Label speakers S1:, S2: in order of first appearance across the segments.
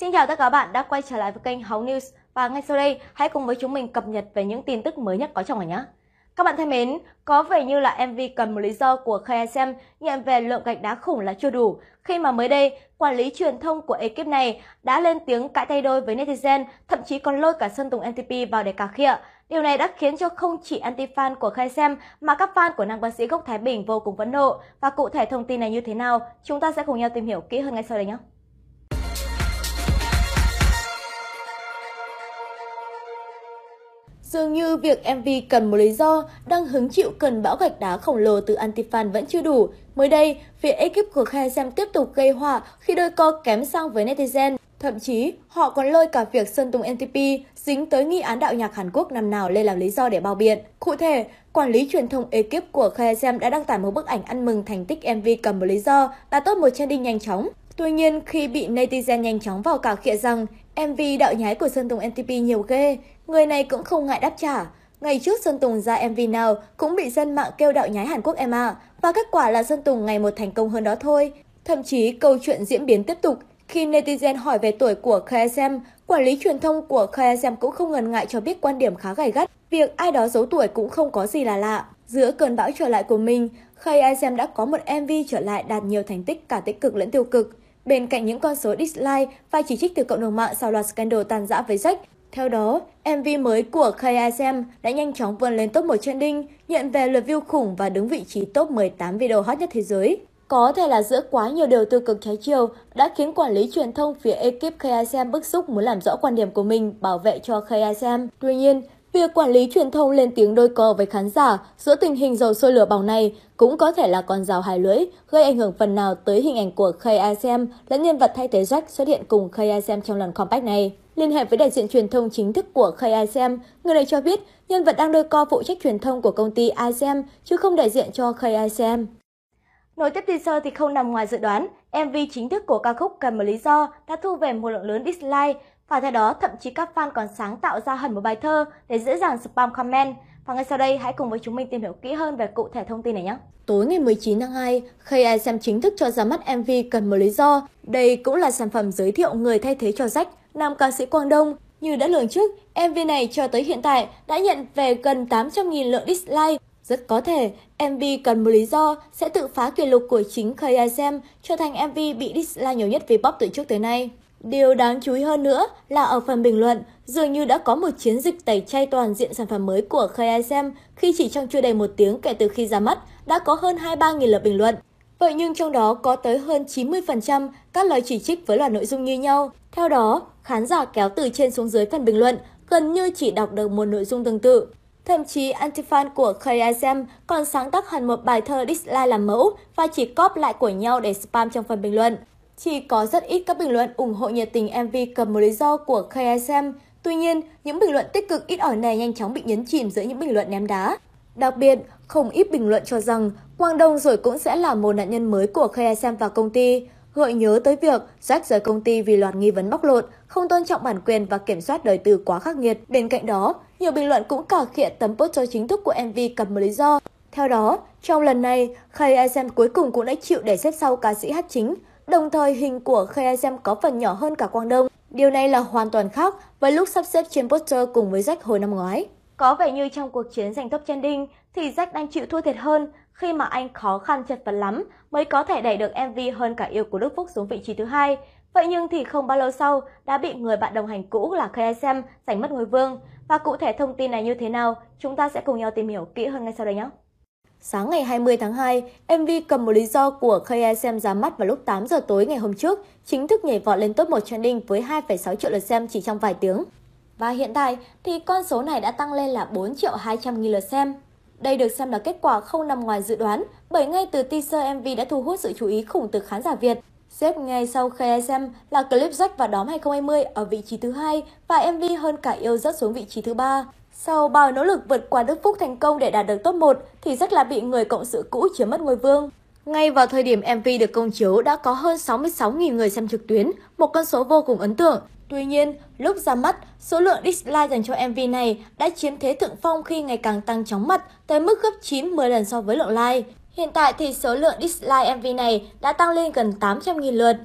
S1: Xin chào tất cả các bạn đã quay trở lại với kênh Hấu News và ngay sau đây hãy cùng với chúng mình cập nhật về những tin tức mới nhất có trong ngày nhé. Các bạn thân mến, có vẻ như là MV cần một lý do của KSM nhận về lượng gạch đá khủng là chưa đủ khi mà mới đây quản lý truyền thông của ekip này đã lên tiếng cãi tay đôi với netizen, thậm chí còn lôi cả Sơn Tùng NTP vào để cà khịa. Điều này đã khiến cho không chỉ anti-fan của KSM mà các fan của nam ca sĩ gốc Thái Bình vô cùng phẫn nộ. Và cụ thể thông tin này như thế nào, chúng ta sẽ cùng nhau tìm hiểu kỹ hơn ngay sau đây nhé. Dường như việc MV cần một lý do đang hứng chịu cơn bão gạch đá khổng lồ từ antifan vẫn chưa đủ. Mới đây, phía ekip của Khae Xem tiếp tục gây họa khi đôi co kém sang với netizen. Thậm chí, họ còn lôi cả việc Sơn Tùng NTP dính tới nghi án đạo nhạc Hàn Quốc năm nào lên làm lý do để bao biện. Cụ thể, quản lý truyền thông ekip của Khae Xem đã đăng tải một bức ảnh ăn mừng thành tích MV cầm một lý do đã tốt một trending nhanh chóng. Tuy nhiên, khi bị netizen nhanh chóng vào cả khịa rằng MV đạo nhái của Sơn Tùng NTP nhiều ghê, người này cũng không ngại đáp trả. Ngày trước Sơn Tùng ra MV nào cũng bị dân mạng kêu đạo nhái Hàn Quốc em ạ, và kết quả là Sơn Tùng ngày một thành công hơn đó thôi. Thậm chí câu chuyện diễn biến tiếp tục khi netizen hỏi về tuổi của KSM, quản lý truyền thông của KSM cũng không ngần ngại cho biết quan điểm khá gay gắt, việc ai đó giấu tuổi cũng không có gì là lạ. Giữa cơn bão trở lại của mình, KSM đã có một MV trở lại đạt nhiều thành tích cả tích cực lẫn tiêu cực. Bên cạnh những con số dislike và chỉ trích từ cộng đồng mạng sau loạt scandal tàn dã với Jack, theo đó, MV mới của KSM đã nhanh chóng vươn lên top 1 trending, nhận về lượt view khủng và đứng vị trí top 18 video hot nhất thế giới. Có thể là giữa quá nhiều điều tiêu cực trái chiều đã khiến quản lý truyền thông phía ekip KSM bức xúc muốn làm rõ quan điểm của mình bảo vệ cho KSM. Tuy nhiên, Việc quản lý truyền thông lên tiếng đôi co với khán giả giữa tình hình dầu sôi lửa bỏng này cũng có thể là con rào hai lưỡi, gây ảnh hưởng phần nào tới hình ảnh của KSM lẫn nhân vật thay thế Jack xuất hiện cùng KSM trong lần compact này. Liên hệ với đại diện truyền thông chính thức của KSM, người này cho biết nhân vật đang đôi co phụ trách truyền thông của công ty ISM chứ không đại diện cho KSM. Nối tiếp teaser thì không nằm ngoài dự đoán, MV chính thức của ca khúc Cần một lý do đã thu về một lượng lớn dislike và theo đó, thậm chí các fan còn sáng tạo ra hẳn một bài thơ để dễ dàng spam comment. Và ngay sau đây, hãy cùng với chúng mình tìm hiểu kỹ hơn về cụ thể thông tin này nhé. Tối ngày 19 tháng 2, KSM chính thức cho ra mắt MV Cần một lý do. Đây cũng là sản phẩm giới thiệu người thay thế cho Jack, nam ca sĩ Quang Đông. Như đã lường trước, MV này cho tới hiện tại đã nhận về gần 800.000 lượng dislike. Rất có thể, MV Cần một lý do sẽ tự phá kỷ lục của chính KSM, trở thành MV bị dislike nhiều nhất vì pop từ trước tới nay. Điều đáng chú ý hơn nữa là ở phần bình luận, dường như đã có một chiến dịch tẩy chay toàn diện sản phẩm mới của KSM khi chỉ trong chưa đầy một tiếng kể từ khi ra mắt đã có hơn 23.000 lượt bình luận. Vậy nhưng trong đó có tới hơn 90% các lời chỉ trích với loạt nội dung như nhau. Theo đó, khán giả kéo từ trên xuống dưới phần bình luận gần như chỉ đọc được một nội dung tương tự. Thậm chí antifan của KSM còn sáng tác hẳn một bài thơ dislike làm mẫu và chỉ copy lại của nhau để spam trong phần bình luận. Chỉ có rất ít các bình luận ủng hộ nhiệt tình MV cầm một lý do của KSM. Tuy nhiên, những bình luận tích cực ít ỏi này nhanh chóng bị nhấn chìm giữa những bình luận ném đá. Đặc biệt, không ít bình luận cho rằng Quang Đông rồi cũng sẽ là một nạn nhân mới của KSM và công ty, gợi nhớ tới việc Jack rời công ty vì loạt nghi vấn bóc lột, không tôn trọng bản quyền và kiểm soát đời tư quá khắc nghiệt. Bên cạnh đó, nhiều bình luận cũng cà khịa tấm poster chính thức của MV cầm một lý do. Theo đó, trong lần này, KSM cuối cùng cũng đã chịu để xếp sau ca sĩ hát chính, Đồng thời hình của KSM có phần nhỏ hơn cả Quang Đông. Điều này là hoàn toàn khác với lúc sắp xếp trên poster cùng với Jack hồi năm ngoái. Có vẻ như trong cuộc chiến giành top trending thì Jack đang chịu thua thiệt hơn khi mà anh khó khăn chật vật lắm mới có thể đẩy được MV hơn cả yêu của Đức Phúc xuống vị trí thứ hai. Vậy nhưng thì không bao lâu sau đã bị người bạn đồng hành cũ là KSM giành mất ngôi vương. Và cụ thể thông tin này như thế nào, chúng ta sẽ cùng nhau tìm hiểu kỹ hơn ngay sau đây nhé. Sáng ngày 20 tháng 2, MV cầm một lý do của KSM ra mắt vào lúc 8 giờ tối ngày hôm trước, chính thức nhảy vọt lên top 1 trending với 2,6 triệu lượt xem chỉ trong vài tiếng. Và hiện tại thì con số này đã tăng lên là 4 triệu 200 nghìn lượt xem. Đây được xem là kết quả không nằm ngoài dự đoán, bởi ngay từ teaser MV đã thu hút sự chú ý khủng từ khán giả Việt. Xếp ngay sau KSM là clip Jack và đóm 2020 ở vị trí thứ hai và MV hơn cả yêu rớt xuống vị trí thứ ba. Sau bao nỗ lực vượt qua Đức Phúc thành công để đạt được top 1 thì rất là bị người cộng sự cũ chiếm mất ngôi vương. Ngay vào thời điểm MV được công chiếu đã có hơn 66.000 người xem trực tuyến, một con số vô cùng ấn tượng. Tuy nhiên, lúc ra mắt, số lượng dislike dành cho MV này đã chiếm thế thượng phong khi ngày càng tăng chóng mặt tới mức gấp 9-10 lần so với lượng like. Hiện tại thì số lượng dislike MV này đã tăng lên gần 800.000 lượt.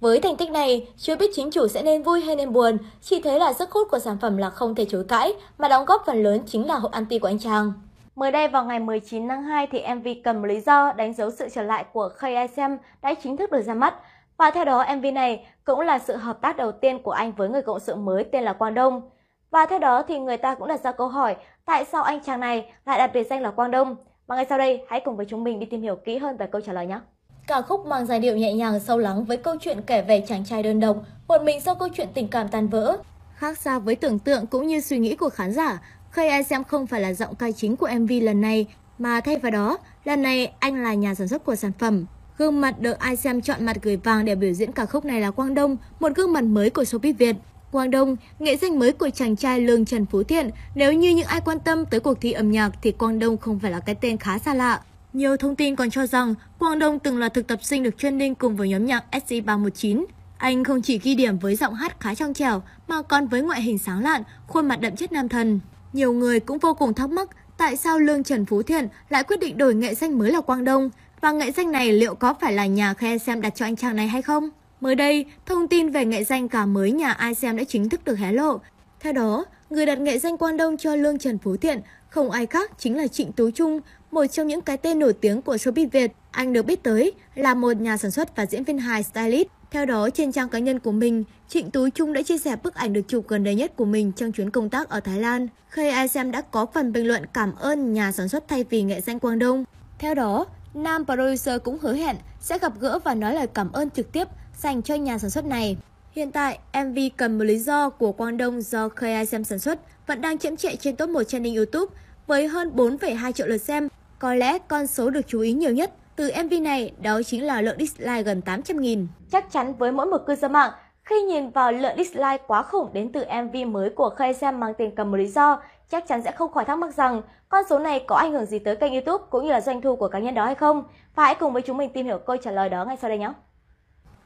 S1: Với thành tích này, chưa biết chính chủ sẽ nên vui hay nên buồn, chỉ thấy là sức hút của sản phẩm là không thể chối cãi, mà đóng góp phần lớn chính là hậu anti của anh chàng. Mới đây vào ngày 19 tháng 2 thì MV cầm lý do đánh dấu sự trở lại của KSM đã chính thức được ra mắt. Và theo đó MV này cũng là sự hợp tác đầu tiên của anh với người cộng sự mới tên là Quang Đông. Và theo đó thì người ta cũng đặt ra câu hỏi tại sao anh chàng này lại đặt biệt danh là Quang Đông. Và ngay sau đây hãy cùng với chúng mình đi tìm hiểu kỹ hơn về câu trả lời nhé. Cả khúc mang giai điệu nhẹ nhàng sâu lắng với câu chuyện kể về chàng trai đơn độc, một mình sau câu chuyện tình cảm tan vỡ. Khác xa với tưởng tượng cũng như suy nghĩ của khán giả, Khay Ai Xem không phải là giọng ca chính của MV lần này, mà thay vào đó, lần này anh là nhà sản xuất của sản phẩm. Gương mặt được ai xem chọn mặt gửi vàng để biểu diễn ca khúc này là Quang Đông, một gương mặt mới của showbiz Việt. Quang Đông, nghệ danh mới của chàng trai Lương Trần Phú Thiện, nếu như những ai quan tâm tới cuộc thi âm nhạc thì Quang Đông không phải là cái tên khá xa lạ. Nhiều thông tin còn cho rằng Quang Đông từng là thực tập sinh được training cùng với nhóm nhạc SC319. Anh không chỉ ghi điểm với giọng hát khá trong trẻo mà còn với ngoại hình sáng lạn, khuôn mặt đậm chất nam thần. Nhiều người cũng vô cùng thắc mắc tại sao Lương Trần Phú Thiện lại quyết định đổi nghệ danh mới là Quang Đông và nghệ danh này liệu có phải là nhà khe xem đặt cho anh chàng này hay không? Mới đây, thông tin về nghệ danh cả mới nhà ai xem đã chính thức được hé lộ. Theo đó, người đặt nghệ danh Quang Đông cho Lương Trần Phú Thiện không ai khác chính là Trịnh Tú Trung, một trong những cái tên nổi tiếng của showbiz Việt. Anh được biết tới là một nhà sản xuất và diễn viên hài stylist. Theo đó, trên trang cá nhân của mình, Trịnh Tú Trung đã chia sẻ bức ảnh được chụp gần đây nhất của mình trong chuyến công tác ở Thái Lan. Khi ai xem đã có phần bình luận cảm ơn nhà sản xuất thay vì nghệ danh Quang Đông. Theo đó, nam producer cũng hứa hẹn sẽ gặp gỡ và nói lời cảm ơn trực tiếp dành cho nhà sản xuất này. Hiện tại, MV Cần một lý do của Quang Đông do KISM sản xuất vẫn đang chiếm trệ trên top 1 trending YouTube với hơn 4,2 triệu lượt xem. Có lẽ con số được chú ý nhiều nhất từ MV này đó chính là lượng dislike gần 800.000. Chắc chắn với mỗi một cư dân mạng, khi nhìn vào lượng dislike quá khủng đến từ MV mới của KSM mang tên cầm một lý do, chắc chắn sẽ không khỏi thắc mắc rằng con số này có ảnh hưởng gì tới kênh YouTube cũng như là doanh thu của cá nhân đó hay không? Và hãy cùng với chúng mình tìm hiểu câu trả lời đó ngay sau đây nhé.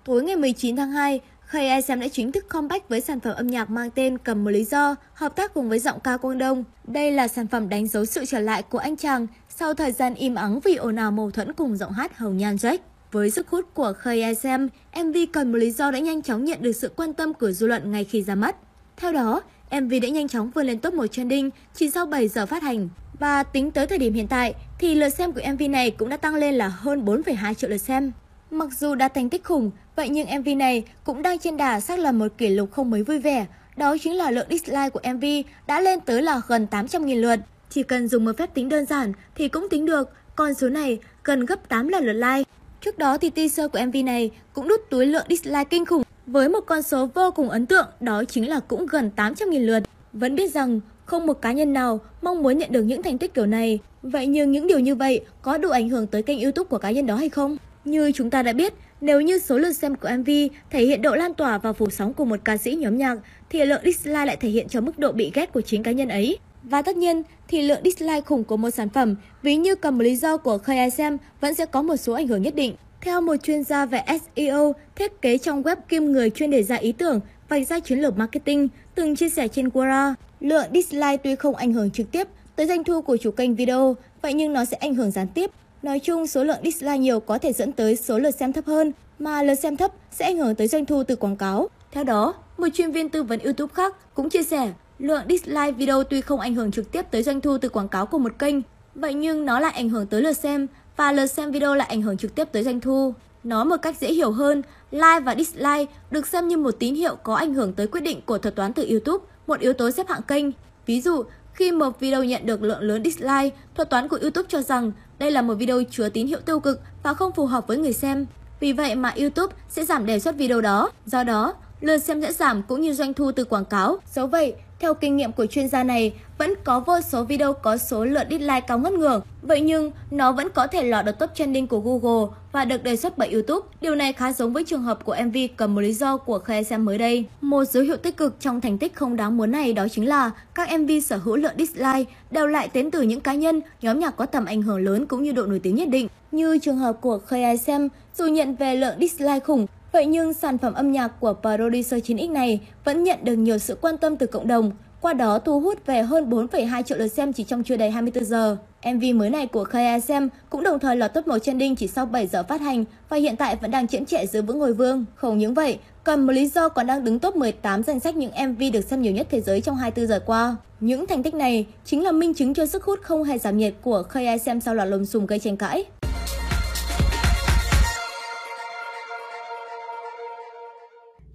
S1: Tối ngày 19 tháng 2, KSM đã chính thức comeback với sản phẩm âm nhạc mang tên Cầm một lý do, hợp tác cùng với giọng ca Quang Đông. Đây là sản phẩm đánh dấu sự trở lại của anh chàng sau thời gian im ắng vì ồn ào mâu thuẫn cùng giọng hát Hồng Nhan Jack. Với sức hút của Khay SM, MV Cần một lý do đã nhanh chóng nhận được sự quan tâm của dư luận ngay khi ra mắt. Theo đó, MV đã nhanh chóng vươn lên top 1 trending chỉ sau 7 giờ phát hành. Và tính tới thời điểm hiện tại thì lượt xem của MV này cũng đã tăng lên là hơn 4,2 triệu lượt xem. Mặc dù đạt thành tích khủng, vậy nhưng MV này cũng đang trên đà xác lập một kỷ lục không mấy vui vẻ. Đó chính là lượng dislike của MV đã lên tới là gần 800.000 lượt. Chỉ cần dùng một phép tính đơn giản thì cũng tính được, con số này gần gấp 8 lần lượt like. Trước đó thì teaser của MV này cũng đút túi lượng dislike kinh khủng với một con số vô cùng ấn tượng đó chính là cũng gần 800.000 lượt. Vẫn biết rằng không một cá nhân nào mong muốn nhận được những thành tích kiểu này. Vậy nhưng những điều như vậy có đủ ảnh hưởng tới kênh youtube của cá nhân đó hay không? Như chúng ta đã biết, nếu như số lượt xem của MV thể hiện độ lan tỏa và phủ sóng của một ca sĩ nhóm nhạc, thì lượng dislike lại thể hiện cho mức độ bị ghét của chính cá nhân ấy. Và tất nhiên thì lượng dislike khủng của một sản phẩm, ví như cầm một lý do của KSM vẫn sẽ có một số ảnh hưởng nhất định. Theo một chuyên gia về SEO, thiết kế trong web kiêm người chuyên đề ra ý tưởng, vạch ra chiến lược marketing, từng chia sẻ trên Quora, lượng dislike tuy không ảnh hưởng trực tiếp tới doanh thu của chủ kênh video, vậy nhưng nó sẽ ảnh hưởng gián tiếp Nói chung, số lượng dislike nhiều có thể dẫn tới số lượt xem thấp hơn, mà lượt xem thấp sẽ ảnh hưởng tới doanh thu từ quảng cáo. Theo đó, một chuyên viên tư vấn YouTube khác cũng chia sẻ, lượng dislike video tuy không ảnh hưởng trực tiếp tới doanh thu từ quảng cáo của một kênh, vậy nhưng nó lại ảnh hưởng tới lượt xem và lượt xem video lại ảnh hưởng trực tiếp tới doanh thu. Nói một cách dễ hiểu hơn, like và dislike được xem như một tín hiệu có ảnh hưởng tới quyết định của thuật toán từ YouTube, một yếu tố xếp hạng kênh. Ví dụ, khi một video nhận được lượng lớn dislike, thuật toán của YouTube cho rằng đây là một video chứa tín hiệu tiêu cực và không phù hợp với người xem. Vì vậy mà YouTube sẽ giảm đề xuất video đó. Do đó, lượt xem sẽ giảm cũng như doanh thu từ quảng cáo. Dẫu vậy, theo kinh nghiệm của chuyên gia này, vẫn có vô số video có số lượt dislike cao ngất ngưỡng. Vậy nhưng, nó vẫn có thể lọt được top trending của Google và được đề xuất bởi YouTube. Điều này khá giống với trường hợp của MV cầm một lý do của KSM mới đây. Một dấu hiệu tích cực trong thành tích không đáng muốn này đó chính là các MV sở hữu lượng dislike đều lại đến từ những cá nhân, nhóm nhạc có tầm ảnh hưởng lớn cũng như độ nổi tiếng nhất định. Như trường hợp của KSM, dù nhận về lượng dislike khủng, Vậy nhưng sản phẩm âm nhạc của producer 9X này vẫn nhận được nhiều sự quan tâm từ cộng đồng. qua đó thu hút về hơn 4,2 triệu lượt xem chỉ trong chưa đầy 24 giờ. MV mới này của KSM cũng đồng thời lọt top 1 trending chỉ sau 7 giờ phát hành và hiện tại vẫn đang chiếm trệ giữ vững ngôi vương. Không những vậy, còn một lý do còn đang đứng top 18 danh sách những MV được xem nhiều nhất thế giới trong 24 giờ qua. Những thành tích này chính là minh chứng cho sức hút không hề giảm nhiệt của KSM sau loạt lùm xùm gây tranh cãi.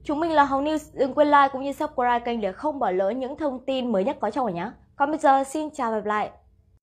S1: Chúng mình là Hồng News, đừng quên like cũng như subscribe kênh để không bỏ lỡ những thông tin mới nhất có trong ở nhé. Còn bây giờ xin chào và hẹn gặp lại.